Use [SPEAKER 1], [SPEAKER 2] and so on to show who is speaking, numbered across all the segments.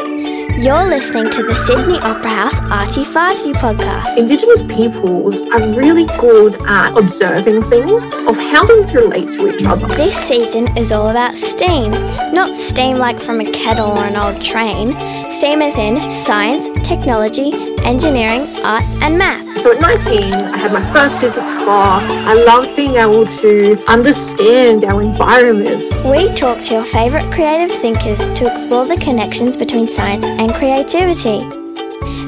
[SPEAKER 1] You're listening to the Sydney Opera House Arty Farty podcast.
[SPEAKER 2] Indigenous peoples are really good at observing things, of how things relate to each other.
[SPEAKER 1] This season is all about STEAM, not STEAM like from a kettle or an old train. STEAM is in science, technology, engineering, art, and math.
[SPEAKER 2] So at 19, I had my first physics class. I loved being able to understand our environment.
[SPEAKER 1] We talk to your favourite creative thinkers to explore the connections between science and creativity.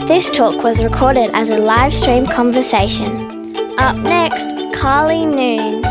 [SPEAKER 1] This talk was recorded as a live stream conversation. Up next, Karlie Noon.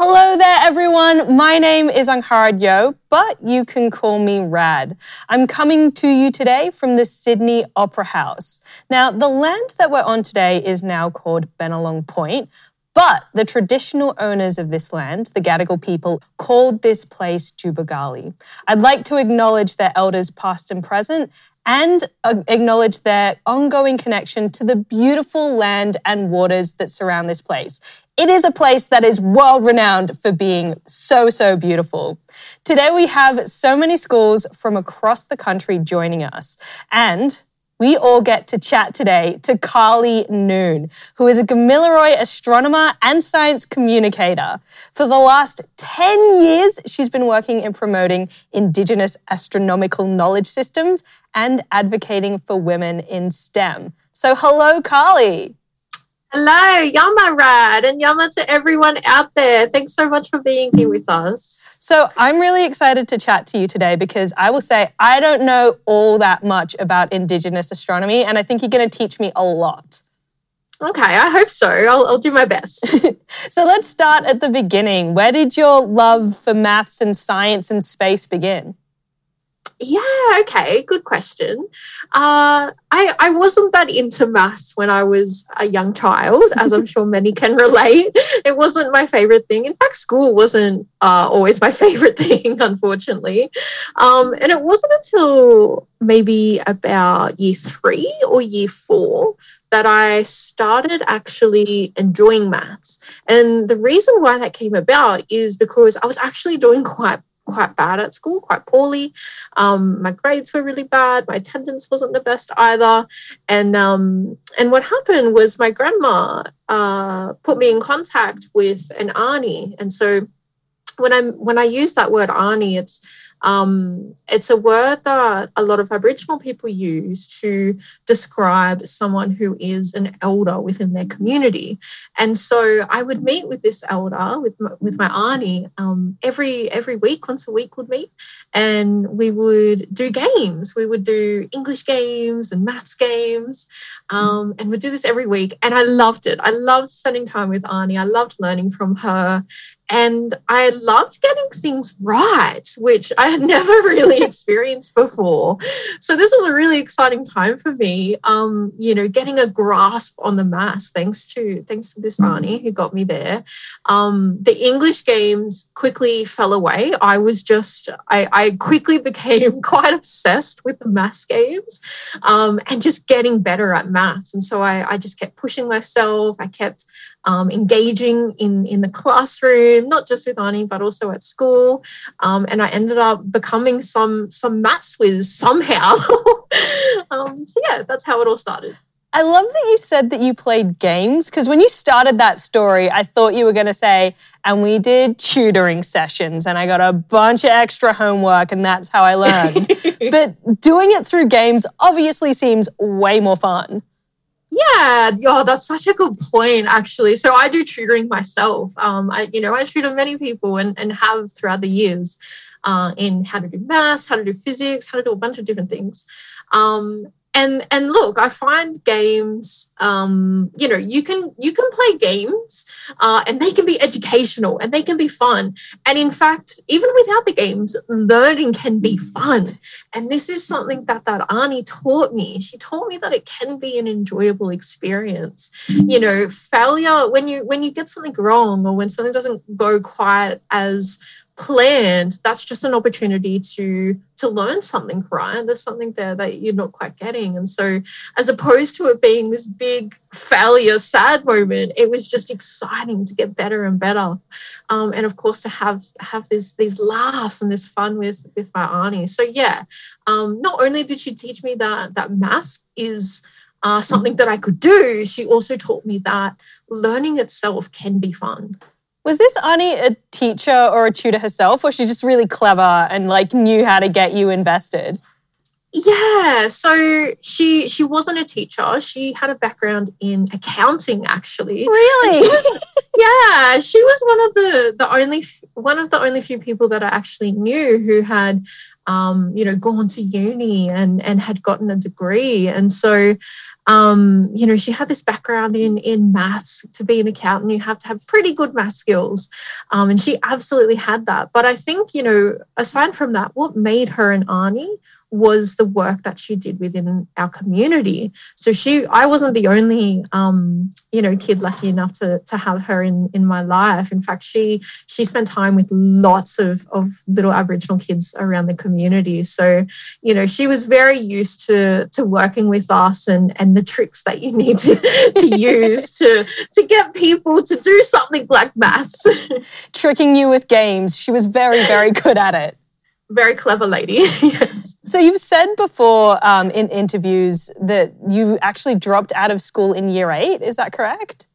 [SPEAKER 3] Hello there, everyone. My name is Angharad Yeo, but you can call me Rad. I'm coming to you today from the Sydney Opera House. Now, the land that we're on today is now called Bennelong Point, but the traditional owners of this land, the Gadigal people, called this place Tubowgule. I'd like to acknowledge their elders past and present and uh, acknowledge their ongoing connection to the beautiful land and waters that surround this place. It is a place that is world renowned for being so, so beautiful. Today we have so many schools from across the country joining us. And we all get to chat today to Karlie Noon, who is a Gamilaroi astronomer and science communicator. For the last 10 years, she's been working in promoting Indigenous astronomical knowledge systems and advocating for women in STEM. So, hello, Karlie.
[SPEAKER 2] Hello, Yaama Rad, and Yaama to everyone out there. Thanks so much for being here with us.
[SPEAKER 3] So, I'm really excited to chat to you today because I will say I don't know all that much about Indigenous astronomy, and I think you're going to teach me a lot.
[SPEAKER 2] Okay, I hope so. I'll, I'll do my best.
[SPEAKER 3] so, let's start at the beginning. Where did your love for maths and science and space begin?
[SPEAKER 2] Yeah, okay, good question. Uh, I, I wasn't that into maths when I was a young child, as I'm sure many can relate. It wasn't my favorite thing. In fact, school wasn't uh, always my favorite thing, unfortunately. Um, and it wasn't until maybe about year three or year four that I started actually enjoying maths. And the reason why that came about is because I was actually doing quite quite bad at school, quite poorly. Um, my grades were really bad. My attendance wasn't the best either. And um, and what happened was my grandma uh, put me in contact with an Arnie. and so when I when I use that word Arnie, it's um, it's a word that a lot of Aboriginal people use to describe someone who is an elder within their community. And so I would meet with this elder, with my, with my auntie, um, every every week, once a week would meet, and we would do games. We would do English games and maths games, um, and we'd do this every week. And I loved it. I loved spending time with Arnie. I loved learning from her. And I loved getting things right, which I had never really experienced before. So this was a really exciting time for me. Um, you know, getting a grasp on the maths, thanks to thanks to this Arnie who got me there. Um, the English games quickly fell away. I was just I, I quickly became quite obsessed with the maths games um, and just getting better at maths. And so I, I just kept pushing myself. I kept um, engaging in in the classroom, not just with Ani, but also at school. Um, and I ended up becoming some some maths whiz somehow. um, so yeah, that's how it all started.
[SPEAKER 3] I love that you said that you played games because when you started that story, I thought you were going to say, and we did tutoring sessions and I got a bunch of extra homework and that's how I learned. but doing it through games obviously seems way more fun.
[SPEAKER 2] Yeah, oh, that's such a good point, actually. So I do tutoring myself. Um, I, you know, I tutor many people and, and have throughout the years uh, in how to do maths, how to do physics, how to do a bunch of different things. Um, and and look i find games um, you know you can you can play games uh, and they can be educational and they can be fun. And in fact even without the games learning can be fun. And this is something that that Ani taught me. She taught me that it can be an enjoyable experience. You know failure when you when you get something wrong or when something doesn't go quite as planned, that's just an opportunity to to learn something, right? There's something there that you're not quite getting. And so as opposed to it being this big failure, sad moment, it was just exciting to get better and better. Um, and of course to have have this these laughs and this fun with with my auntie. So yeah, um, not only did she teach me that that mask is uh, something that I could do, she also taught me that learning itself can be fun.
[SPEAKER 3] Was this Annie a teacher or a tutor herself, or she just really clever and like knew how to get you invested?
[SPEAKER 2] Yeah, so she she wasn't a teacher. She had a background in accounting, actually.
[SPEAKER 3] Really?
[SPEAKER 2] She was, yeah, she was one of the the only one of the only few people that I actually knew who had um, you know, gone to uni and and had gotten a degree. And so, um, you know, she had this background in in maths. To be an accountant, you have to have pretty good math skills, um, and she absolutely had that. But I think, you know, aside from that, what made her an Arnie was the work that she did within our community. So she, I wasn't the only, um, you know, kid lucky enough to to have her in in my life. In fact, she she spent time with lots of of little Aboriginal kids around the community. So, you know, she was very used to to working with us and and the tricks that you need to to use to to get people to do something like maths.
[SPEAKER 3] Tricking you with games. She was very very good at it
[SPEAKER 2] very clever lady. yes.
[SPEAKER 3] So you've said before um, in interviews that you actually dropped out of school in year eight. Is that correct?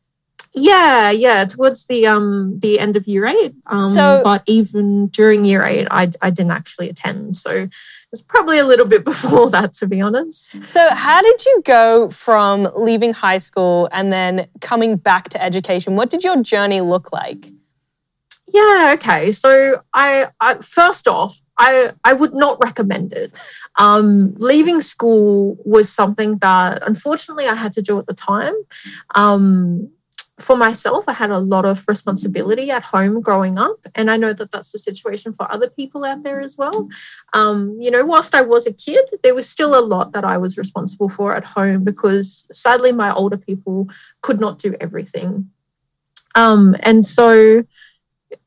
[SPEAKER 2] Yeah, yeah, towards the um the end of year eight. Um, so, but even during year eight, I I didn't actually attend. So it's probably a little bit before that, to be honest.
[SPEAKER 3] So how did you go from leaving high school and then coming back to education? What did your journey look like?
[SPEAKER 2] Yeah, okay. So I, I first off, I, I would not recommend it. Um, leaving school was something that unfortunately I had to do at the time. Um, for myself, I had a lot of responsibility at home growing up, and I know that that's the situation for other people out there as well. Um, you know, whilst I was a kid, there was still a lot that I was responsible for at home because sadly, my older people could not do everything. Um, and so,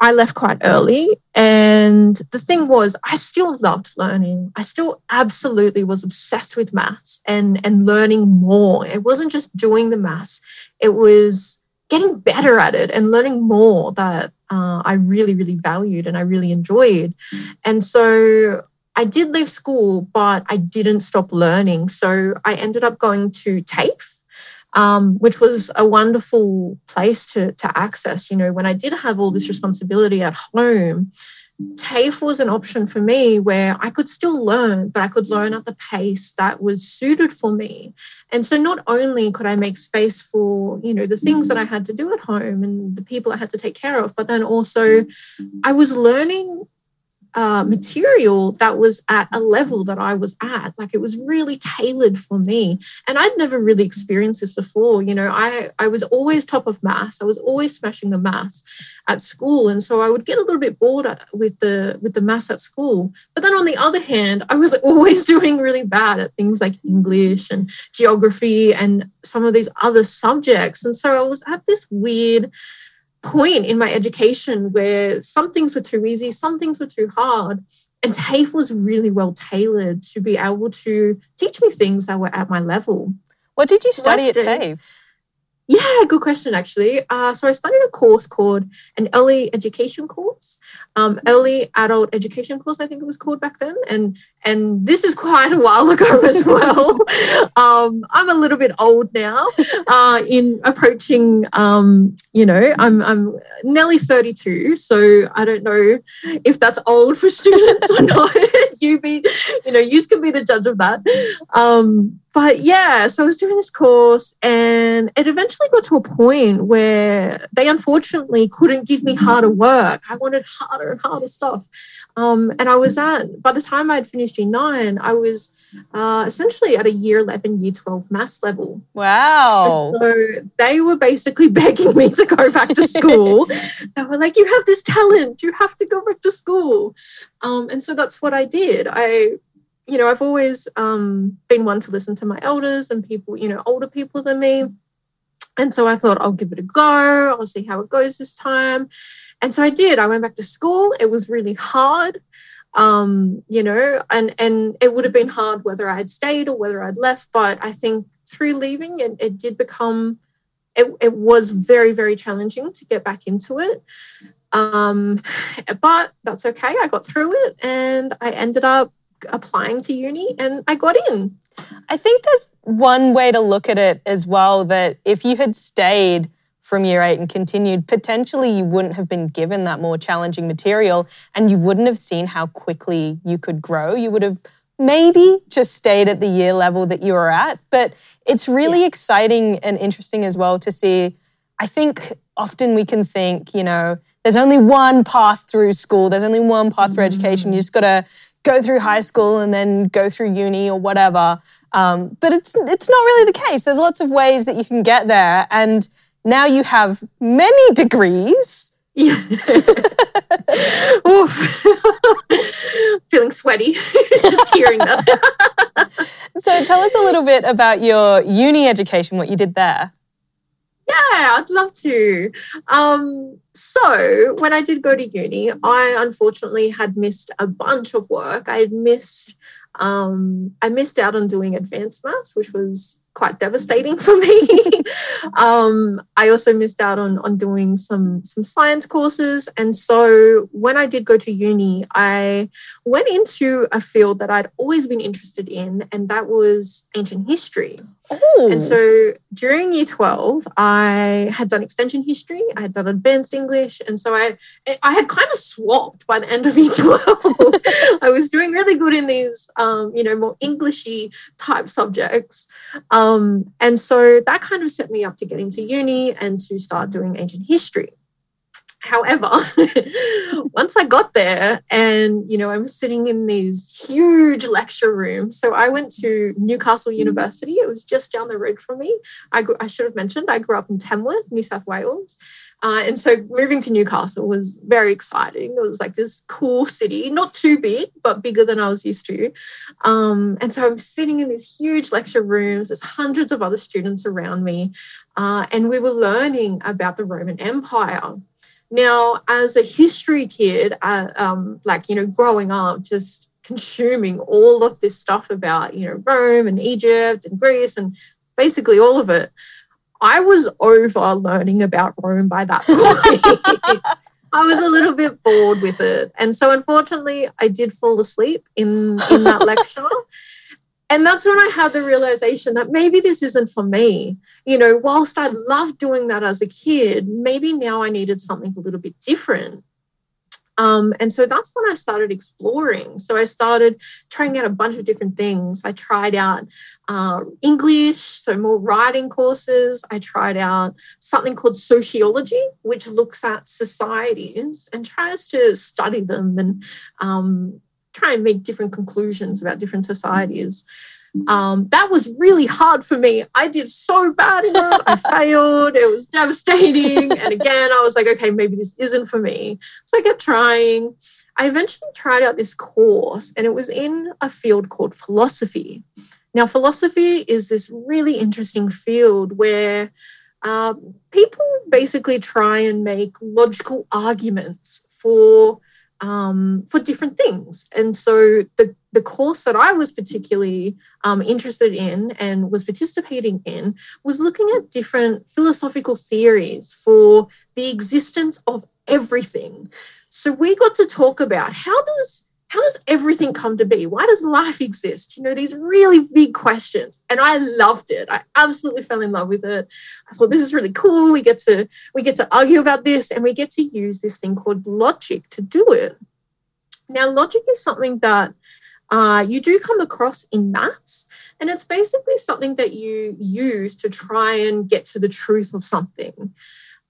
[SPEAKER 2] I left quite early. And the thing was, I still loved learning. I still absolutely was obsessed with maths and, and learning more. It wasn't just doing the maths, it was getting better at it and learning more that uh, I really, really valued and I really enjoyed. And so I did leave school, but I didn't stop learning. So I ended up going to TAFE um, which was a wonderful place to, to access. You know, when I did have all this responsibility at home, TAFE was an option for me where I could still learn, but I could learn at the pace that was suited for me. And so not only could I make space for, you know, the things that I had to do at home and the people I had to take care of, but then also I was learning uh, material that was at a level that I was at. Like it was really tailored for me. And I'd never really experienced this before. You know, I, I was always top of maths. I was always smashing the maths at school. And so I would get a little bit bored with the with the maths at school. But then on the other hand, I was always doing really bad at things like English and geography and some of these other subjects. And so I was at this weird point in my education where some things were too easy, some things were too hard. And TAFE was really well tailored to be able to teach me things that were at my level.
[SPEAKER 3] What did you study at TAFE?
[SPEAKER 2] Yeah, good question, actually. Uh, so I studied a course called an early education course, um, early adult education course, I think it was called back then. And and this is quite a while ago as well. um, I'm a little bit old now, uh, in approaching, um, you know, I'm I'm nearly 32, so I don't know if that's old for students or not. you be, you know, you can be the judge of that. Um, but yeah, so I was doing this course and it eventually got to a point where they unfortunately couldn't give me harder work. I wanted harder and harder stuff. Um, and I was at, by the time I'd finished year nine, I was uh, essentially at a year 11, year 12 maths level.
[SPEAKER 3] Wow.
[SPEAKER 2] And so they were basically begging me to go back to school. they were like, you have this talent, you have to go back to school. Um, and so that's what I did. I you know, I've always um, been one to listen to my elders and people, you know, older people than me. And so I thought, I'll give it a go. I'll see how it goes this time. And so I did. I went back to school. It was really hard, um, you know, and, and it would have been hard whether I had stayed or whether I'd left. But I think through leaving, it, it did become, it, it was very, very challenging to get back into it. Um, but that's okay. I got through it and I ended up applying to uni and I got in.
[SPEAKER 3] I think there's one way to look at it as well that if you had stayed from year eight and continued, potentially you wouldn't have been given that more challenging material and you wouldn't have seen how quickly you could grow. You would have maybe just stayed at the year level that you were at. But it's really yeah. exciting and interesting as well to see. I think often we can think, you know, there's only one path through school, there's only one path through mm. education. You just got to go through high school and then go through uni or whatever. Um, but it's it's not really the case. There's lots of ways that you can get there, and now you have many degrees.
[SPEAKER 2] Yeah. Feeling sweaty just hearing that.
[SPEAKER 3] so tell us a little bit about your uni education, what you did there.
[SPEAKER 2] Yeah, I'd love to. Um, so, when I did go to uni, I unfortunately had missed a bunch of work. I had missed, um, I missed out on doing advanced maths, which was quite devastating for me. um, I also missed out on on doing some some science courses, and so when I did go to uni, I went into a field that I'd always been interested in, and that was ancient history. Ooh. And so during year 12, I had done extension history, I had done advanced English, and so I I had kind of swapped by the end of year 12. I was doing really good in these um, you know more Englishy type subjects. Um, um, and so that kind of set me up to get into uni and to start doing ancient history. However, once I got there and, you know, I'm sitting in these huge lecture rooms. So I went to Newcastle University. It was just down the road from me. I, I should have mentioned I grew up in Tamworth, New South Wales. Uh, and so moving to Newcastle was very exciting. It was like this cool city, not too big, but bigger than I was used to. Um, and so I'm sitting in these huge lecture rooms. There's hundreds of other students around me. Uh, and we were learning about the Roman Empire. Now, as a history kid, uh, um, like, you know, growing up, just consuming all of this stuff about, you know, Rome and Egypt and Greece and basically all of it, I was over learning about Rome by that point. I was a little bit bored with it. And so unfortunately I did fall asleep in, in that lecture. And that's when I had the realization that maybe this isn't for me. You know, whilst I loved doing that as a kid, maybe now I needed something a little bit different. Um, and so that's when I started exploring. So I started trying out a bunch of different things. I tried out uh, English, so more writing courses. I tried out something called sociology, which looks at societies and tries to study them and um, try and make different conclusions about different societies. Um, that was really hard for me. I did so bad in it. I failed. It was devastating. And again, I was like, okay, maybe this isn't for me. So I kept trying. I eventually tried out this course, and it was in a field called philosophy. Now, philosophy is this really interesting field where um, people basically try and make logical arguments for um, for different things. And so the, the course that I was particularly um, interested in and was participating in was looking at different philosophical theories for the existence of everything. So we got to talk about how does how does everything come to be? Why does life exist? You know, these really big questions. And I loved it. I absolutely fell in love with it. I thought this is really cool. We get to we get to argue about this and we get to use this thing called logic to do it. Now, logic is something that uh, you do come across in maths, and it's basically something that you use to try and get to the truth of something.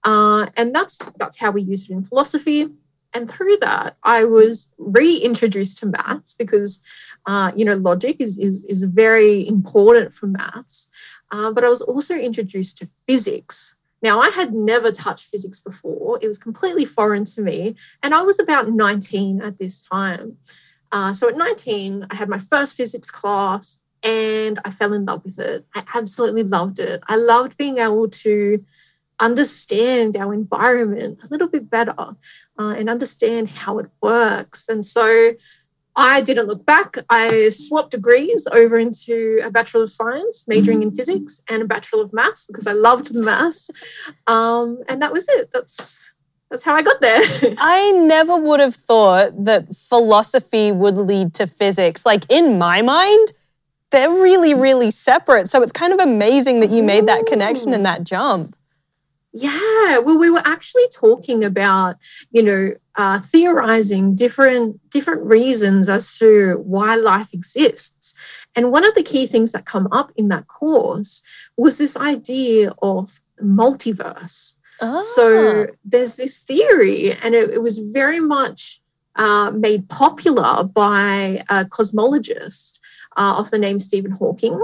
[SPEAKER 2] Uh, and that's that's how we use it in philosophy and through that, I was reintroduced to maths because, uh, you know, logic is, is, is very important for maths. Uh, but I was also introduced to physics. Now, I had never touched physics before, it was completely foreign to me. And I was about 19 at this time. Uh, so at 19, I had my first physics class and I fell in love with it. I absolutely loved it. I loved being able to understand our environment a little bit better uh, and understand how it works. And so I didn't look back. I swapped degrees over into a Bachelor of Science, majoring in physics, and a Bachelor of Maths because I loved the maths. Um, and that was it. That's that's how I got there.
[SPEAKER 3] I never would have thought that philosophy would lead to physics. Like in my mind, they're really, really separate. So it's kind of amazing that you made that connection and that jump.
[SPEAKER 2] Yeah, well, we were actually talking about, you know, uh, theorizing different different reasons as to why life exists, and one of the key things that come up in that course was this idea of multiverse. Oh. So there's this theory, and it, it was very much uh, made popular by a cosmologist uh, of the name Stephen Hawking.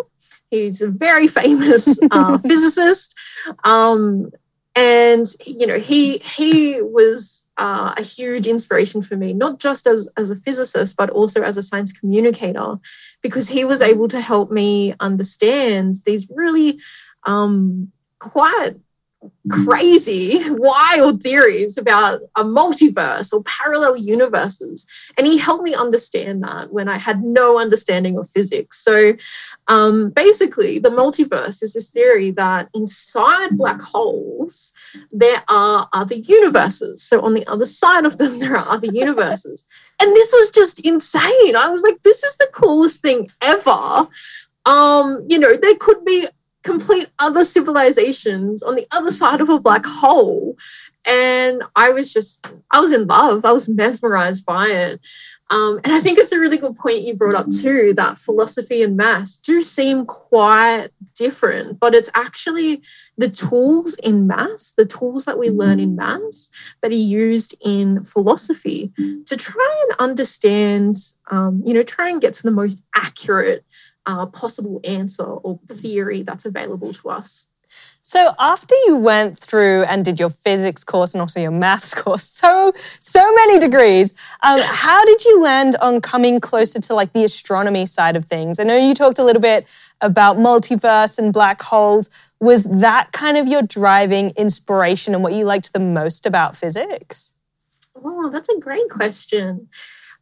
[SPEAKER 2] He's a very famous uh, physicist. Um, and you know he he was uh, a huge inspiration for me not just as as a physicist but also as a science communicator because he was able to help me understand these really um, quite crazy, wild theories about a multiverse or parallel universes. And he helped me understand that when I had no understanding of physics. So um, basically, the multiverse is this theory that inside black holes, there are other universes. So on the other side of them, there are other universes. And this was just insane. I was like, this is the coolest thing ever. Um, you know, there could be complete other civilizations on the other side of a black hole. And I was just, I was in love. I was mesmerized by it. Um, and I think it's a really good point you brought up too that philosophy and maths do seem quite different, but it's actually the tools in maths, the tools that we learn in maths that are used in philosophy to try and understand, um, you know, try and get to the most accurate uh, possible answer or theory that's available to us.
[SPEAKER 3] So after you went through and did your physics course and also your maths course, so so many degrees, um, how did you land on coming closer to like the astronomy side of things? I know you talked a little bit about multiverse and black holes. Was that kind of your driving inspiration and what you liked the most about physics?
[SPEAKER 2] Oh, that's a great question.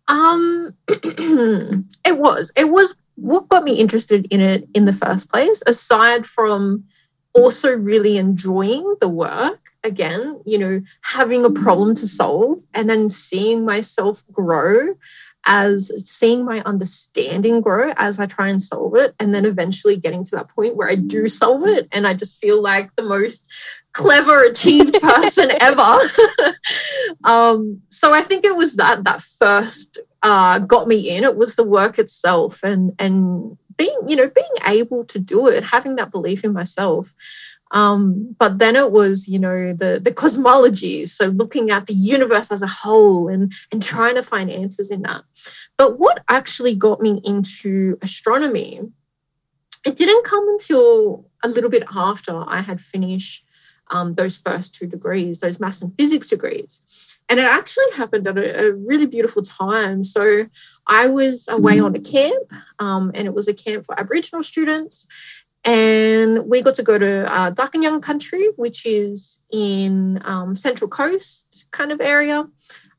[SPEAKER 2] Um, it was. It was what got me interested in it in the first place, aside from also really enjoying the work, again, you know, having a problem to solve and then seeing myself grow as seeing my understanding grow as I try and solve it, and then eventually getting to that point where I do solve it, and I just feel like the most clever, achieved person ever. um, so I think it was that that first uh, got me in. It was the work itself, and and being you know being able to do it, having that belief in myself. Um, but then it was, you know, the the cosmology, so looking at the universe as a whole and and trying to find answers in that. But what actually got me into astronomy, it didn't come until a little bit after I had finished um, those first two degrees, those maths and physics degrees. And it actually happened at a, a really beautiful time. So I was away on a camp, um, and it was a camp for Aboriginal students and we got to go to uh, Darkinjung country, which is in um, Central Coast kind of area.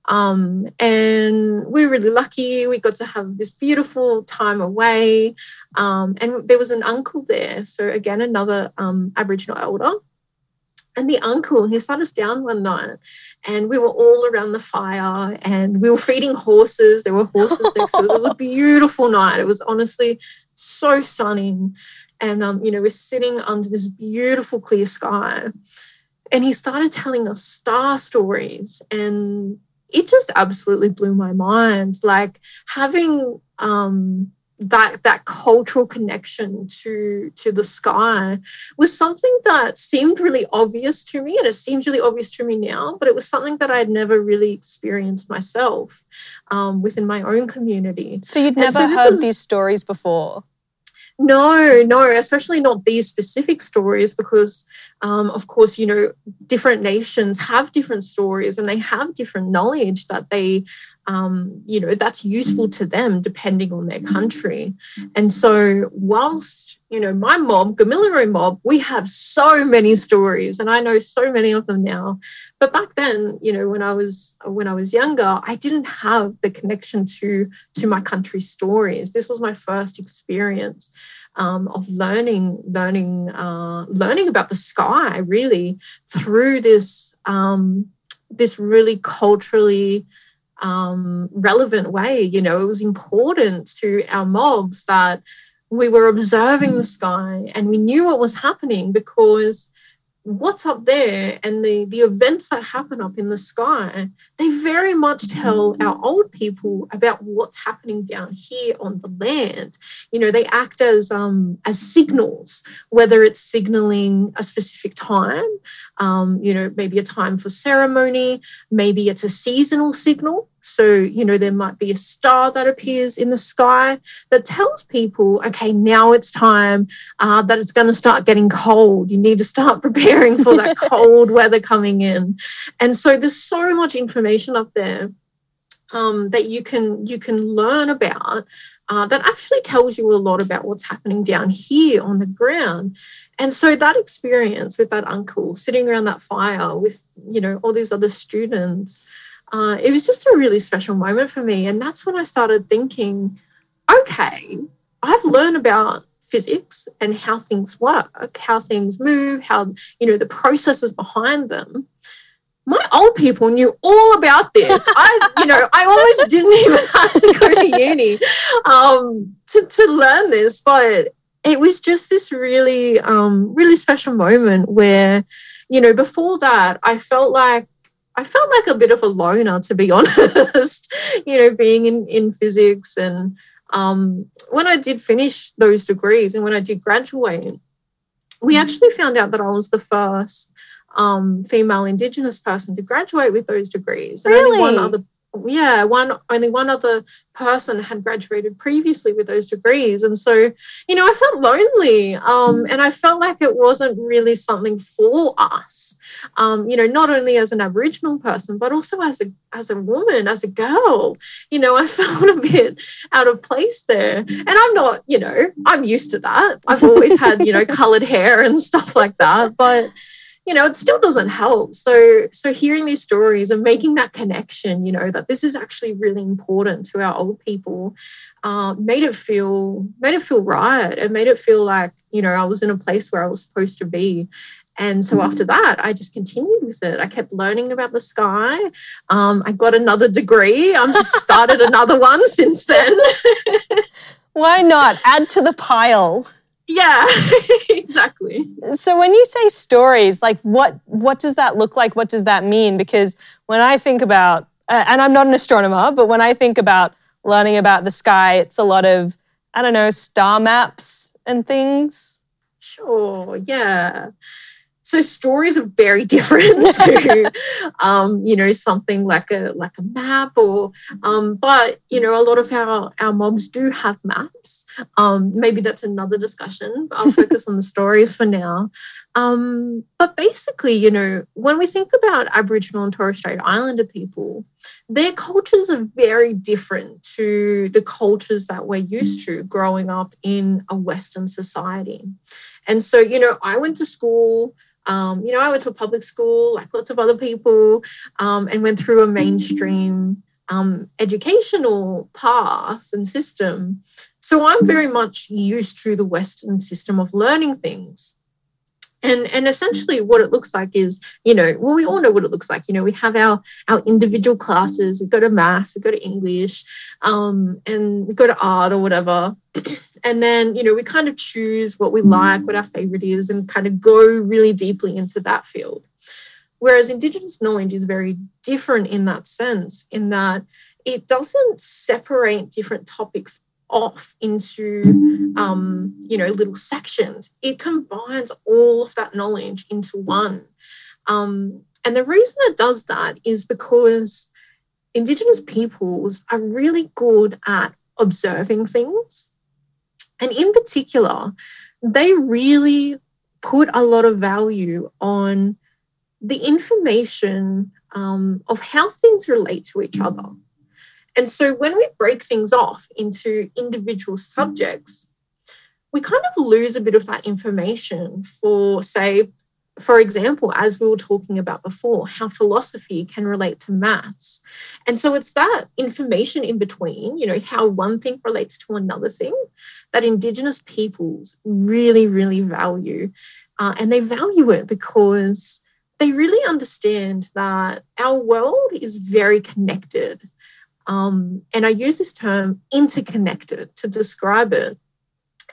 [SPEAKER 2] Um, and we were really lucky. We got to have this beautiful time away. Um, and there was an uncle there. So, again, another um, Aboriginal elder. And the uncle, he sat us down one night and we were all around the fire and we were feeding horses. There were horses next to us. It was a beautiful night. It was honestly so stunning and um, you know we're sitting under this beautiful clear sky and he started telling us star stories and it just absolutely blew my mind like having um, that that cultural connection to to the sky was something that seemed really obvious to me and it seems really obvious to me now but it was something that i'd never really experienced myself um, within my own community.
[SPEAKER 3] So you'd never so heard these stories before?
[SPEAKER 2] No, no, especially not these specific stories because, um, of course, you know, different nations have different stories and they have different knowledge that they, um, you know, that's useful to them depending on their country. And so, whilst, you know, my mob, Gamilaroi mob, we have so many stories and I know so many of them now. But back then, you know, when I was when I was younger, I didn't have the connection to to my country's stories. This was my first experience um, of learning, learning, uh, learning about the sky really through this um, this really culturally um, relevant way. You know, it was important to our mobs that we were observing the sky and we knew what was happening because what's up there and the, the events that happen up in the sky, they very much tell our old people about what's happening down here on the land. You know, they act as um, as signals, whether it's signaling a specific time, um, you know, maybe a time for ceremony, maybe it's a seasonal signal. So, you know, there might be a star that appears in the sky that tells people, okay, now it's time uh, that it's going to start getting cold. You need to start preparing for that cold weather coming in. And so there's so much information up there um, that you can you can learn about uh, that actually tells you a lot about what's happening down here on the ground. And so that experience with that uncle sitting around that fire with you know all these other students uh, it was just a really special moment for me. And that's when I started thinking, okay, I've learned about physics and how things work, how things move, how, you know, the processes behind them. My old people knew all about this. I, you know, I almost didn't even have to go to uni um, to, to learn this, but it was just this really, um, really special moment where, you know, before that, I felt like I felt like a bit of a loner, to be honest, you know, being in, in physics. And um, when I did finish those degrees and when I did graduate, we mm-hmm. actually found out that I was the first um, female Indigenous person to graduate with those degrees.
[SPEAKER 3] And really?
[SPEAKER 2] only one other yeah, one only one other person had graduated previously with those degrees, and so you know I felt lonely, um, and I felt like it wasn't really something for us. Um, you know, not only as an Aboriginal person, but also as a as a woman, as a girl. You know, I felt a bit out of place there, and I'm not. You know, I'm used to that. I've always had you know coloured hair and stuff like that, but you know it still doesn't help so so hearing these stories and making that connection you know that this is actually really important to our old people uh, made it feel made it feel right it made it feel like you know i was in a place where i was supposed to be and so after that, I just continued with it. I kept learning about the sky. Um, I got another degree. I'm just started another one since then.
[SPEAKER 3] Why not? Add to the pile.
[SPEAKER 2] Yeah, exactly.
[SPEAKER 3] So when you say stories, like what what does that look like? What does that mean? Because when I think about uh, and I'm not an astronomer, but when I think about learning about the sky, it's a lot of I don't know, star maps and things.
[SPEAKER 2] Sure, yeah so stories are very different to um, you know something like a like a map or um, but you know a lot of our our mobs do have maps. Um, maybe that's another discussion i'll focus on the stories for now. Um, but basically you know when we think about aboriginal and torres strait islander people their cultures are very different to the cultures that we're used to growing up in a western society and so you know i went to school um, you know, I went to a public school like lots of other people um, and went through a mainstream um, educational path and system. So I'm very much used to the Western system of learning things. And, and essentially what it looks like is, you know, well, we all know what it looks like. You know, we have our, our individual classes, we go to maths, we go to English, um, and we go to art or whatever. and then you know we kind of choose what we like what our favorite is and kind of go really deeply into that field whereas indigenous knowledge is very different in that sense in that it doesn't separate different topics off into um, you know little sections. It combines all of that knowledge into one. Um, and the reason it does that is because indigenous peoples are really good at observing things. And in particular, they really put a lot of value on the information um, of how things relate to each other. And so when we break things off into individual subjects, we kind of lose a bit of that information for, say, for example, as we were talking about before, how philosophy can relate to maths. And so it's that information in between, you know, how one thing relates to another thing that Indigenous peoples really, really value. Uh, and they value it because they really understand that our world is very connected. Um, and I use this term interconnected to describe it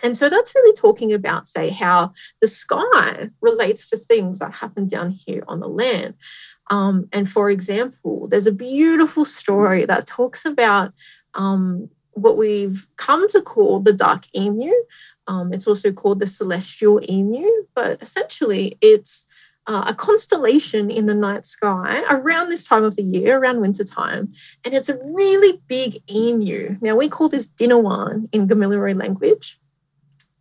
[SPEAKER 2] and so that's really talking about, say, how the sky relates to things that happen down here on the land. Um, and for example, there's a beautiful story that talks about um, what we've come to call the dark emu. Um, it's also called the celestial emu, but essentially it's uh, a constellation in the night sky around this time of the year, around winter time, and it's a really big emu. Now we call this Dinawan in Gamilaroi language.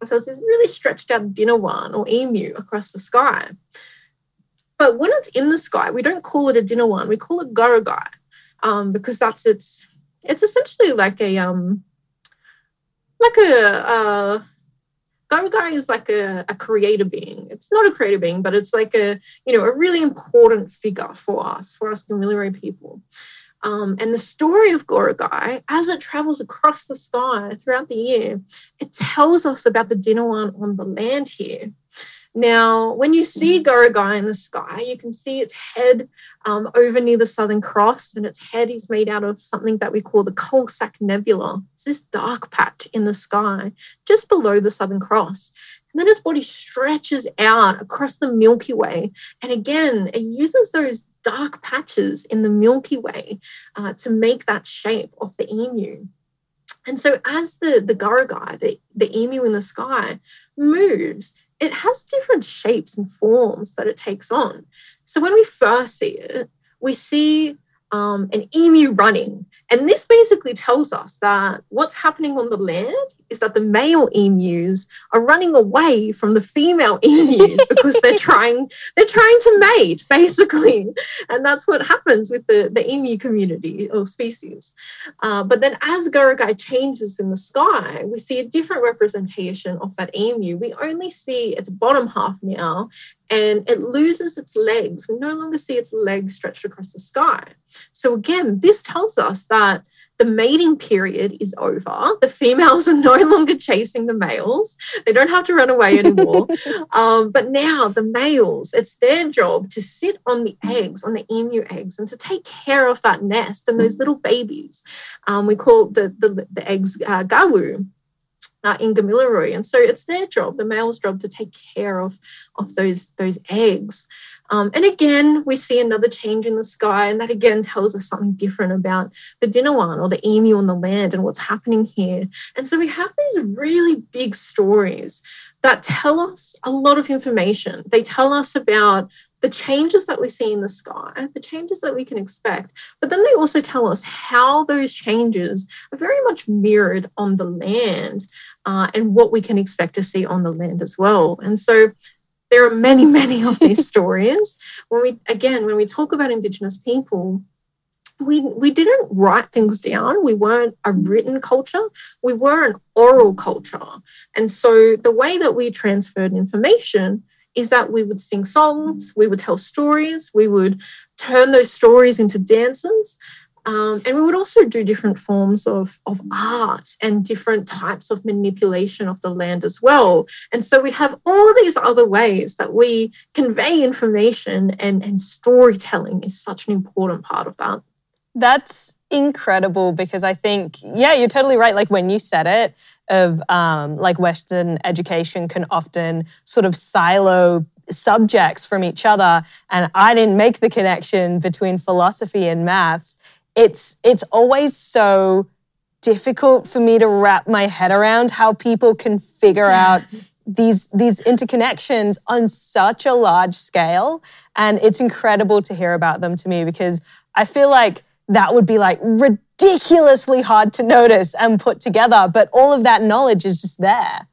[SPEAKER 2] So it's this really stretched out Dinawan or emu across the sky. But when it's in the sky, we don't call it a Dinawan, we call it Gurrugai um, because that's its, it's essentially like a, um, like a, uh, Gurrugai is like a, a creator being. It's not a creator being, but it's like a, you know, a really important figure for us, for us Gamilaroi people. Um, and the story of Gurrugai, as it travels across the sky throughout the year, it tells us about the Dinawan on the land here. Now, when you see Gurrugai in the sky, you can see its head um, over near the Southern Cross, and its head is made out of something that we call the Coalsack Nebula. It's this dark patch in the sky just below the Southern Cross. And then its body stretches out across the Milky Way. And again, it uses those dark patches in the Milky Way uh, to make that shape of the emu. And so as the, the Gurrugai, the, the emu in the sky, moves, it has different shapes and forms that it takes on. So when we first see it, we see um, an emu running. And this basically tells us that what's happening on the land is that the male emus are running away from the female emus because they're trying they're trying to mate basically. And that's what happens with the, the emu community or species. Uh, but then as Gurrugai changes in the sky we see a different representation of that emu. We only see its bottom half now and it loses its legs we no longer see its legs stretched across the sky so again this tells us that the mating period is over. The females are no longer chasing the males. They don't have to run away anymore. um, but now the males, it's their job to sit on the eggs, on the emu eggs, and to take care of that nest and those little babies. Um, we call the, the, the eggs uh, gawu uh, in Gamilaroi. And so it's their job, the male's job, to take care of, of those, those eggs. Um, and again, we see another change in the sky, and that again tells us something different about the Dinawan or the emu on the land and what's happening here. And so we have these really big stories that tell us a lot of information. They tell us about the changes that we see in the sky, the changes that we can expect, but then they also tell us how those changes are very much mirrored on the land uh, and what we can expect to see on the land as well. And so there are many, many of these stories. When we, again, when we talk about Indigenous people, we we didn't write things down we weren't a written culture we were an oral culture and so the way that we transferred information is that we would sing songs, we would tell stories, we would turn those stories into dances. Um, and we would also do different forms of, of art and different types of manipulation of the land as well. And so we have all these other ways that we convey information, and, and storytelling is such an important part of that.
[SPEAKER 3] That's incredible because I think, yeah, you're totally right. Like when you said it, of um, like Western education can often sort of silo subjects from each other. And I didn't make the connection between philosophy and maths. It's it's always so difficult for me to wrap my head around how people can figure out these these interconnections on such a large scale and it's incredible to hear about them to me because I feel like that would be like ridiculously hard to notice and put together, but all of that knowledge is just there.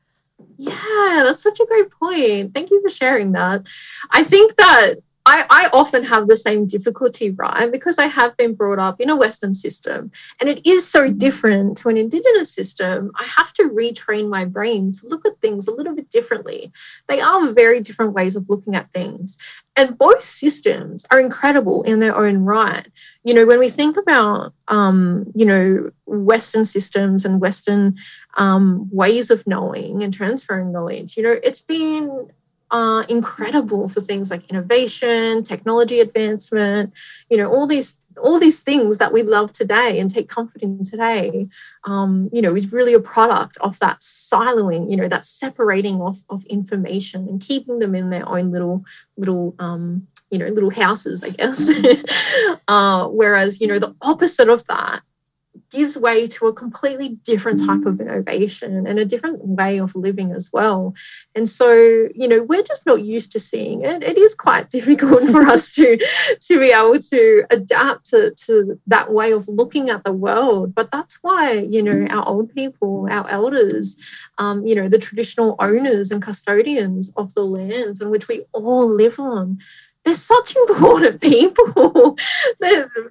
[SPEAKER 2] Yeah, that's such a great point. Thank you for sharing that. I think that I, I often have the same difficulty, right? Because I have been brought up in a Western system and it is so different to an Indigenous system. I have to retrain my brain to look at things a little bit differently. They are very different ways of looking at things. And both systems are incredible in their own right. You know, when we think about, um, you know, Western systems and Western um, ways of knowing and transferring knowledge, you know, it's been are incredible for things like innovation, technology advancement, you know, all these all these things that we love today and take comfort in today, um, you know, is really a product of that siloing, you know, that separating of, of information and keeping them in their own little little um, you know little houses, I guess. uh, whereas you know the opposite of that gives way to a completely different type of innovation and a different way of living as well. And so, you know, we're just not used to seeing it. It is quite difficult for us to to be able to adapt to, to that way of looking at the world. But that's why, you know, our old people, our elders, um, you know, the traditional owners and custodians of the lands in which we all live on they're such important people.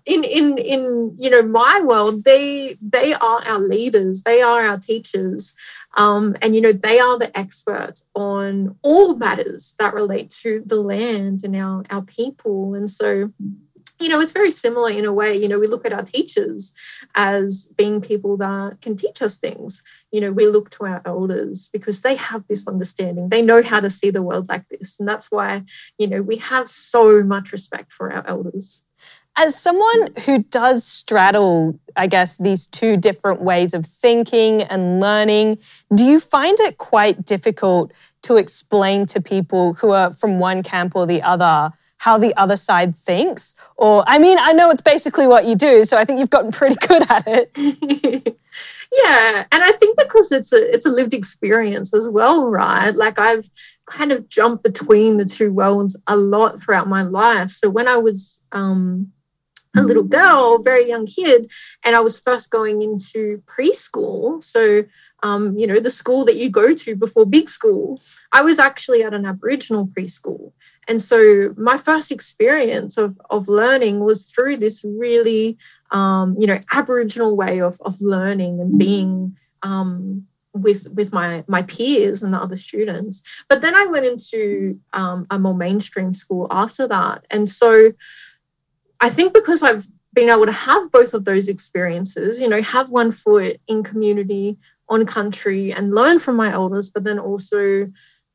[SPEAKER 2] in in in you know my world, they they are our leaders. They are our teachers, um, and you know they are the experts on all matters that relate to the land and our our people. And so you know, it's very similar in a way. You know, we look at our teachers as being people that can teach us things. You know, we look to our elders because they have this understanding. They know how to see the world like this. And that's why, you know, we have so much respect for our elders.
[SPEAKER 3] As someone who does straddle, I guess, these two different ways of thinking and learning, do you find it quite difficult to explain to people who are from one camp or the other? How the other side thinks? Or, I mean, I know it's basically what you do, so I think you've gotten pretty good at it.
[SPEAKER 2] yeah, and I think because it's a it's a lived experience as well, right? Like I've kind of jumped between the two worlds a lot throughout my life. So when I was um, a little girl, very young kid, and I was first going into preschool. So, um, you know, the school that you go to before big school. I was actually at an Aboriginal preschool. And so my first experience of, of learning was through this really, um, you know, Aboriginal way of, of learning and being um, with with my my peers and the other students. But then I went into um, a more mainstream school after that, and so I think because I've been able to have both of those experiences, you know, have one foot in community, on country, and learn from my elders, but then also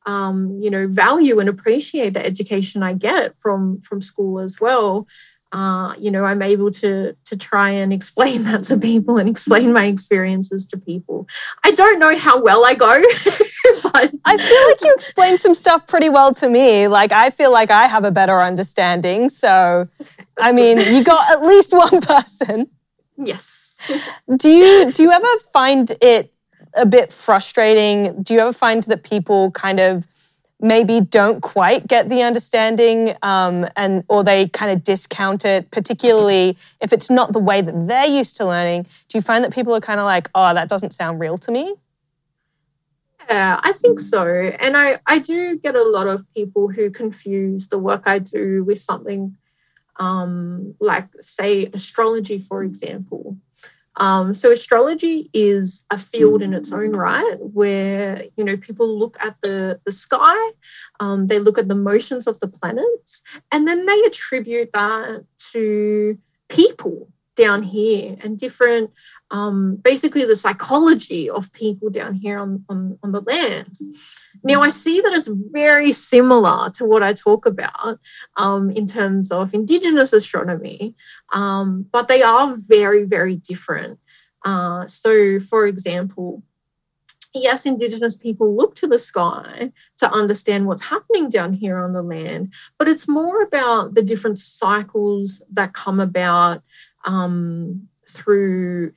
[SPEAKER 2] um, you know, value and appreciate the education I get from from school as well. Uh, you know, I'm able to to try and explain that to people and explain my experiences to people. I don't know how well I go,
[SPEAKER 3] but I feel like you explained some stuff pretty well to me. Like I feel like I have a better understanding. So, I mean, you got at least one person.
[SPEAKER 2] Yes.
[SPEAKER 3] do you do you ever find it a bit frustrating? Do you ever find that people kind of maybe don't quite get the understanding um, and or they kind of discount it particularly if it's not the way that they're used to learning? Do you find that people are kind of like oh that doesn't sound real to me
[SPEAKER 2] yeah i think so. And i i do get a lot of people who confuse the work i do with something um, like say astrology for example um, so astrology is a field in its own right, where you know people look at the the sky, um, they look at the motions of the planets, and then they attribute that to people down here and different um, basically the psychology of people down here on, on, on the land. Now, I see that it's very similar to what I talk about um, in terms of Indigenous astronomy, um, but they are very, very different. Uh, so, for example, yes, Indigenous people look to the sky to understand what's happening down here on the land, but it's more about the different cycles that come about um, through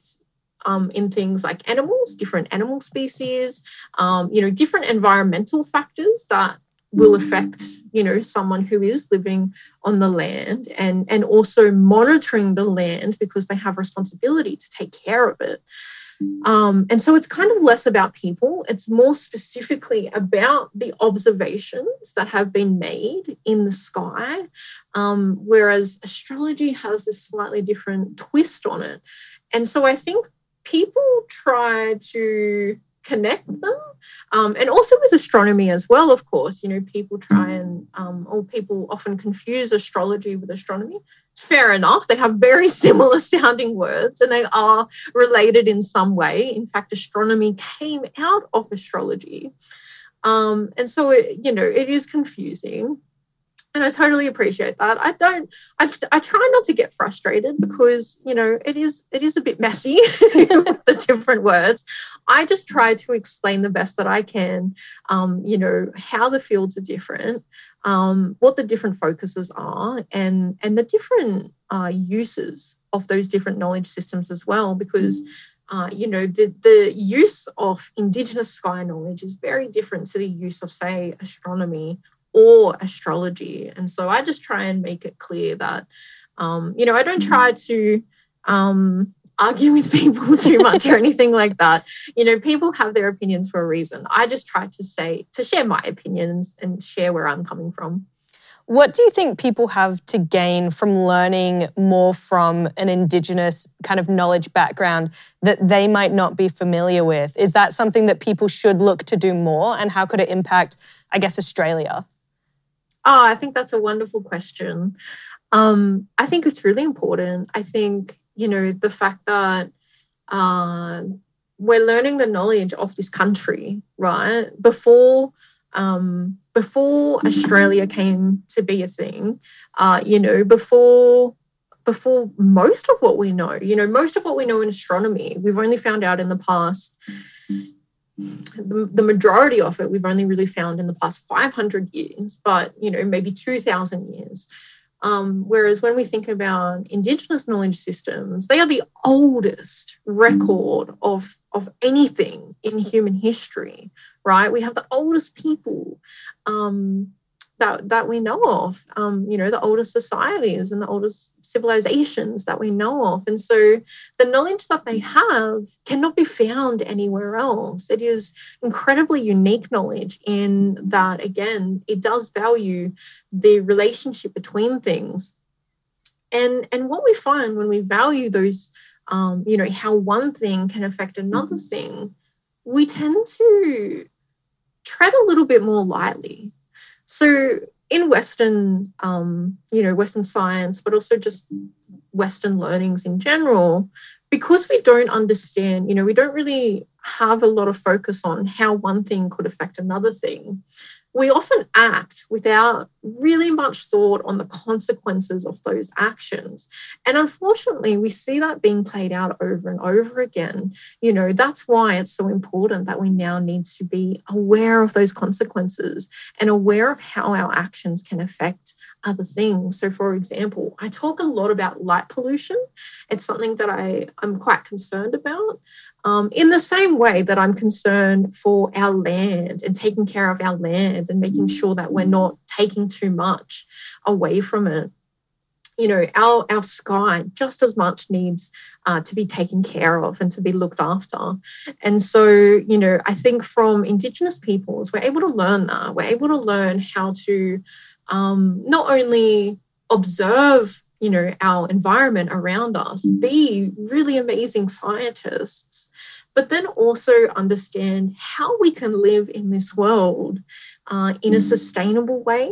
[SPEAKER 2] um, in things like animals, different animal species, um, you know, different environmental factors that will affect you know someone who is living on the land and and also monitoring the land because they have responsibility to take care of it. Um, and so it's kind of less about people. It's more specifically about the observations that have been made in the sky. Um, whereas astrology has a slightly different twist on it. And so i think people try to connect them um, and also with astronomy as well of course you know people try and um, or people often confuse astrology with astronomy. It's fair enough. They have very similar sounding words and they are related in some way. In fact astronomy came out of astrology. Um, and so it, you know it is confusing and I totally appreciate that. I don't. I, I try not to get frustrated because you know it is it is a bit messy with the different words. I just try to explain the best that I can. Um, you know how the fields are different, um, what the different focuses are, and and the different uh, uses of those different knowledge systems as well. Because uh, you know the the use of indigenous sky knowledge is very different to the use of say astronomy or astrology. And so I just try and make it clear that, um, you know, I don't try to um, argue with people too much or anything like that. You know, people have their opinions for a reason. I just try to say, to share my opinions and share where I'm coming from.
[SPEAKER 3] What do you think people have to gain from learning more from an Indigenous kind of knowledge background that they might not be familiar with? Is that something that people should look to do more? And how could it impact, I guess, Australia?
[SPEAKER 2] Oh, I think that's a wonderful question. Um, I think it's really important. I think, you know, the fact that uh, we're learning the knowledge of this country, right? Before um, before Australia came to be a thing, uh, you know, before before most of what we know, you know, most of what we know in astronomy, we've only found out in the past the, majority of it we've only really found in the past 500 years, but you know maybe 2,000 years. Um, whereas when we think about Indigenous knowledge systems, they are the oldest record of, of anything in human history, right? We have the oldest people. Um, that that we know of. Um, you know the oldest societies and the oldest civilizations that we know of. And so the knowledge that they have cannot be found anywhere else. It is incredibly unique knowledge in that again it does value the relationship between things. And and what we find when we value those um, you know how one thing can affect another thing we tend to tread a little bit more lightly so in Western, um, you know, Western science, but also just Western learnings in general, because we don't understand, you know, we don't really have a lot of focus on how one thing could affect another thing we often act without really much thought on the consequences of those actions. And unfortunately, we see that being played out over and over again. You know, that's why it's so important that we now need to be aware of those consequences and aware of how our actions can affect other things. So, for example, I talk a lot about light pollution. It's something that I, I'm quite concerned about. Um, in the same way that I'm concerned for our land and taking care of our land and making sure that we're not taking too much away from it. You know, our, our sky just as much needs uh, to be taken care of and to be looked after. And so, you know, I think from Indigenous peoples, we're able to learn that. We're able to learn how to um, not only observe you know our environment around us be really amazing scientists but then also understand how we can live in this world uh, in a sustainable way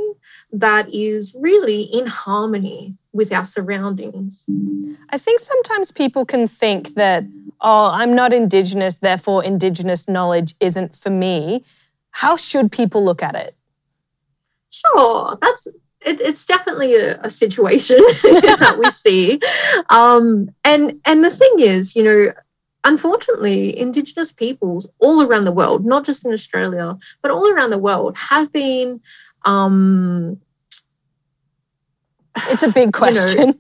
[SPEAKER 2] that is really in harmony with our surroundings.
[SPEAKER 3] I think sometimes people can think that, oh, I'm not Indigenous, therefore Indigenous knowledge isn't for me. How should people look at it?
[SPEAKER 2] Sure, that's it, it's definitely a, a situation that we see, um, and and the thing is, you know, unfortunately, Indigenous peoples all around the world, not just in Australia, but all around the world, have been. Um,
[SPEAKER 3] it's a big question. You know,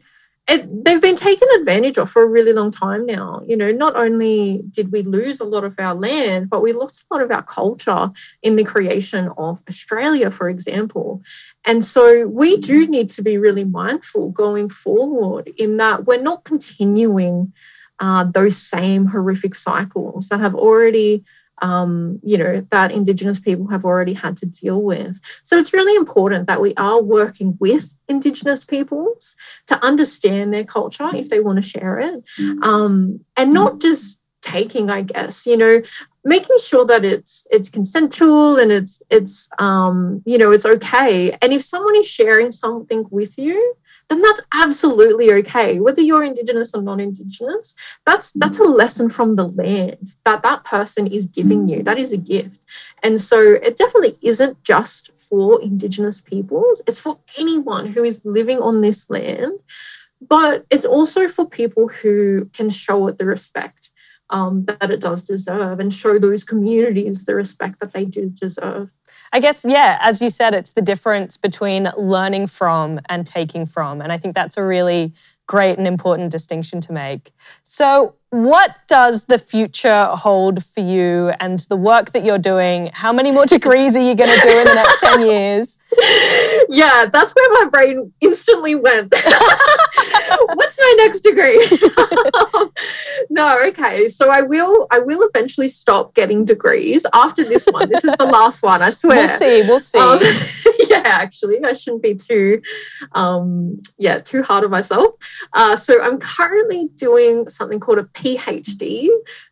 [SPEAKER 2] it, they've been taken advantage of for a really long time now. You know, not only did we lose a lot of our land, but we lost a lot of our culture in the creation of Australia, for example. And so we do need to be really mindful going forward in that we're not continuing uh, those same horrific cycles that have already um, you know, that Indigenous people have already had to deal with. So it's really important that we are working with Indigenous peoples to understand their culture if they want to share it, um, and not just taking, I guess, you know, making sure that it's it's consensual and it's it's um, you know it's okay. And if someone is sharing something with you, then that's absolutely okay. Whether you're indigenous or non-indigenous that's that's a lesson from the land that that person is giving you. That is a gift. And so it definitely isn't just for indigenous peoples. It's for anyone who is living on this land. But it's also for people who can show it the respect um, that it does deserve and show those communities the respect that they do deserve
[SPEAKER 3] I guess, yeah, as you said, it's the difference between learning from and taking from. And I think that's a really great and important distinction to make. So, what does the future hold for you and the work that you're doing? How many more degrees are you going to do in the next 10 years?
[SPEAKER 2] Yeah, that's where my brain instantly went. What's my next degree? no, okay. So I will I will eventually stop getting degrees after this one. This is the last one, I swear.
[SPEAKER 3] We'll see, we'll see. Um,
[SPEAKER 2] yeah, actually, I shouldn't be too um yeah, too hard on myself. Uh, so I'm currently doing something called a PhD.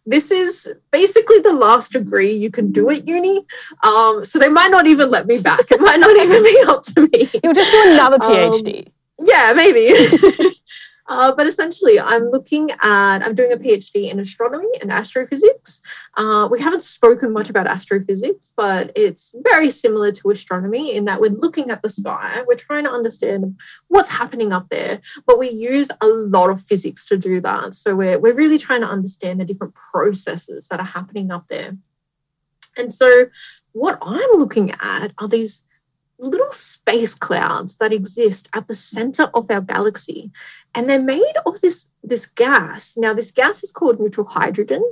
[SPEAKER 2] This is basically the last degree you can do at uni. Um, so they might not even let me back. It might not even be up to me.
[SPEAKER 3] You'll just do another PhD. Um,
[SPEAKER 2] yeah, maybe. Uh, but essentially, I'm looking at, I'm doing a PhD in astronomy and astrophysics. Uh, we haven't spoken much about astrophysics, but it's very similar to astronomy in that we're looking at the sky, we're trying to understand what's happening up there, but we use a lot of physics to do that. So we're, we're really trying to understand the different processes that are happening up there. And so, what I'm looking at are these little space clouds that exist at the center of our galaxy. And they're made of this this gas. Now this gas is called neutral hydrogen.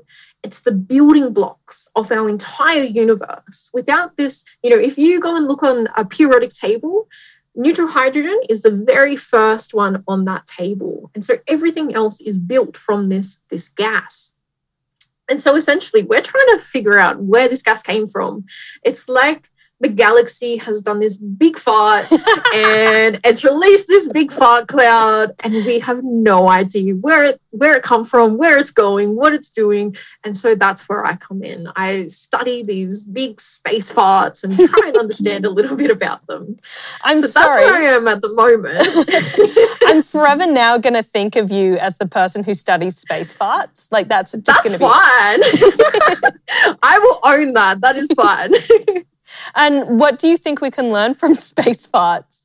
[SPEAKER 2] It's the building blocks of our entire universe. Without this you know if you go and look on a periodic table neutral hydrogen is the very first one on that table. And so everything else is built from this this gas. And so essentially we're trying to figure out where this gas came from. It's like the galaxy has done this big fart and it's released this big fart cloud and we have no idea where it where it come from where it's going what it's doing. And so that's where i come in. I study these big space farts and try and understand a little bit about them.
[SPEAKER 3] I'm
[SPEAKER 2] so
[SPEAKER 3] sorry
[SPEAKER 2] that's where i am at the moment.
[SPEAKER 3] I'm forever now going to think of you as the person who studies space farts. Like that's just going to be
[SPEAKER 2] fine. I will own that. That is fine
[SPEAKER 3] and what do you think we can learn from space farts?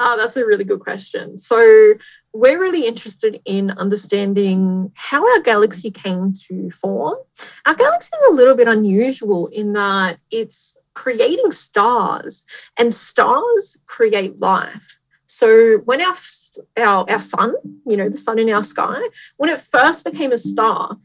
[SPEAKER 2] Oh, that's a really good question. So, we're really interested in understanding how our galaxy came to form. Our galaxy is a little bit unusual in that it's creating stars, and stars create life. So when our, our, our sun, you know, the sun in our sky, when it first became a star,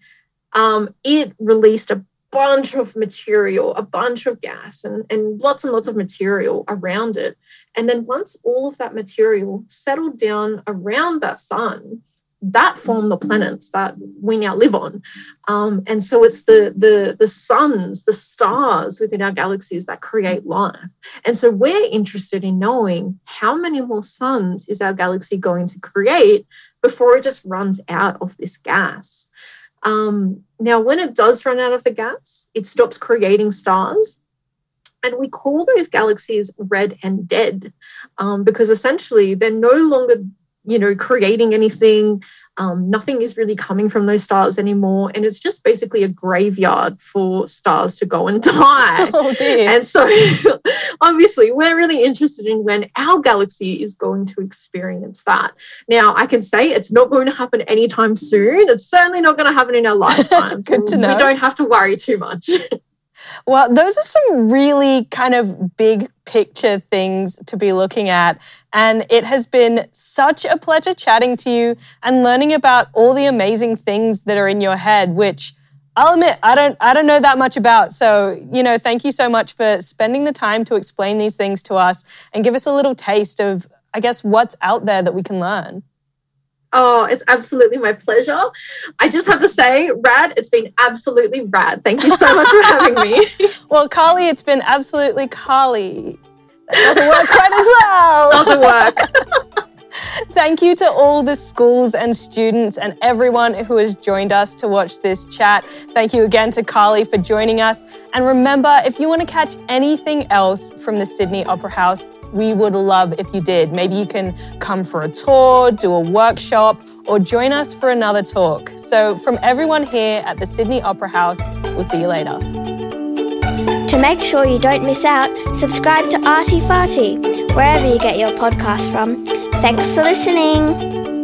[SPEAKER 2] um, it released a bunch of material, a bunch of gas, and, and lots and lots of material around it. And then once all of that material settled down around that sun, that formed the planets that we now live on. Um, and so it's the, the, the suns, the stars within our galaxies that create life. And so we're interested in knowing how many more suns is our galaxy going to create before it just runs out of this gas. Um, now, when it does run out of the gas, it stops creating stars. And we call those galaxies red and dead um, because essentially they're no longer, you know, creating anything. Um, nothing is really coming from those stars anymore. And it's just basically a graveyard for stars to go and die.
[SPEAKER 3] Oh, dear.
[SPEAKER 2] And so, obviously, we're really interested in when our galaxy is going to experience that. Now, I can say it's not going to happen anytime soon. It's certainly not going to happen in our lifetime.
[SPEAKER 3] Good to know.
[SPEAKER 2] We don't have to worry too much.
[SPEAKER 3] Well, those are some really kind of big picture things to be looking at. And it has been such a pleasure chatting to you and learning about all the amazing things that are in your head, which I'll admit I don't I don't know that much about. So, you know, thank you so much for spending the time to explain these things to us and give us a little taste of I guess what's out there that we can learn.
[SPEAKER 2] Oh, it's absolutely my pleasure. I just have to say, Rad, it's been absolutely rad. Thank you so much for having me.
[SPEAKER 3] well, Karlie, it's been absolutely Karlie. That doesn't work quite
[SPEAKER 2] as well.
[SPEAKER 3] Doesn't work. Thank you to all the schools and students and everyone who has joined us to watch this chat. Thank you again to Karlie for joining us. And remember, if you want to catch anything else from the Sydney Opera House, we would love if you did. Maybe you can come for a tour, do a workshop, or join us for another talk. So, from everyone here at the Sydney Opera House, we'll see you later.
[SPEAKER 1] To make sure you don't miss out, subscribe to Arty Farty, wherever you get your podcast from. Thanks for listening.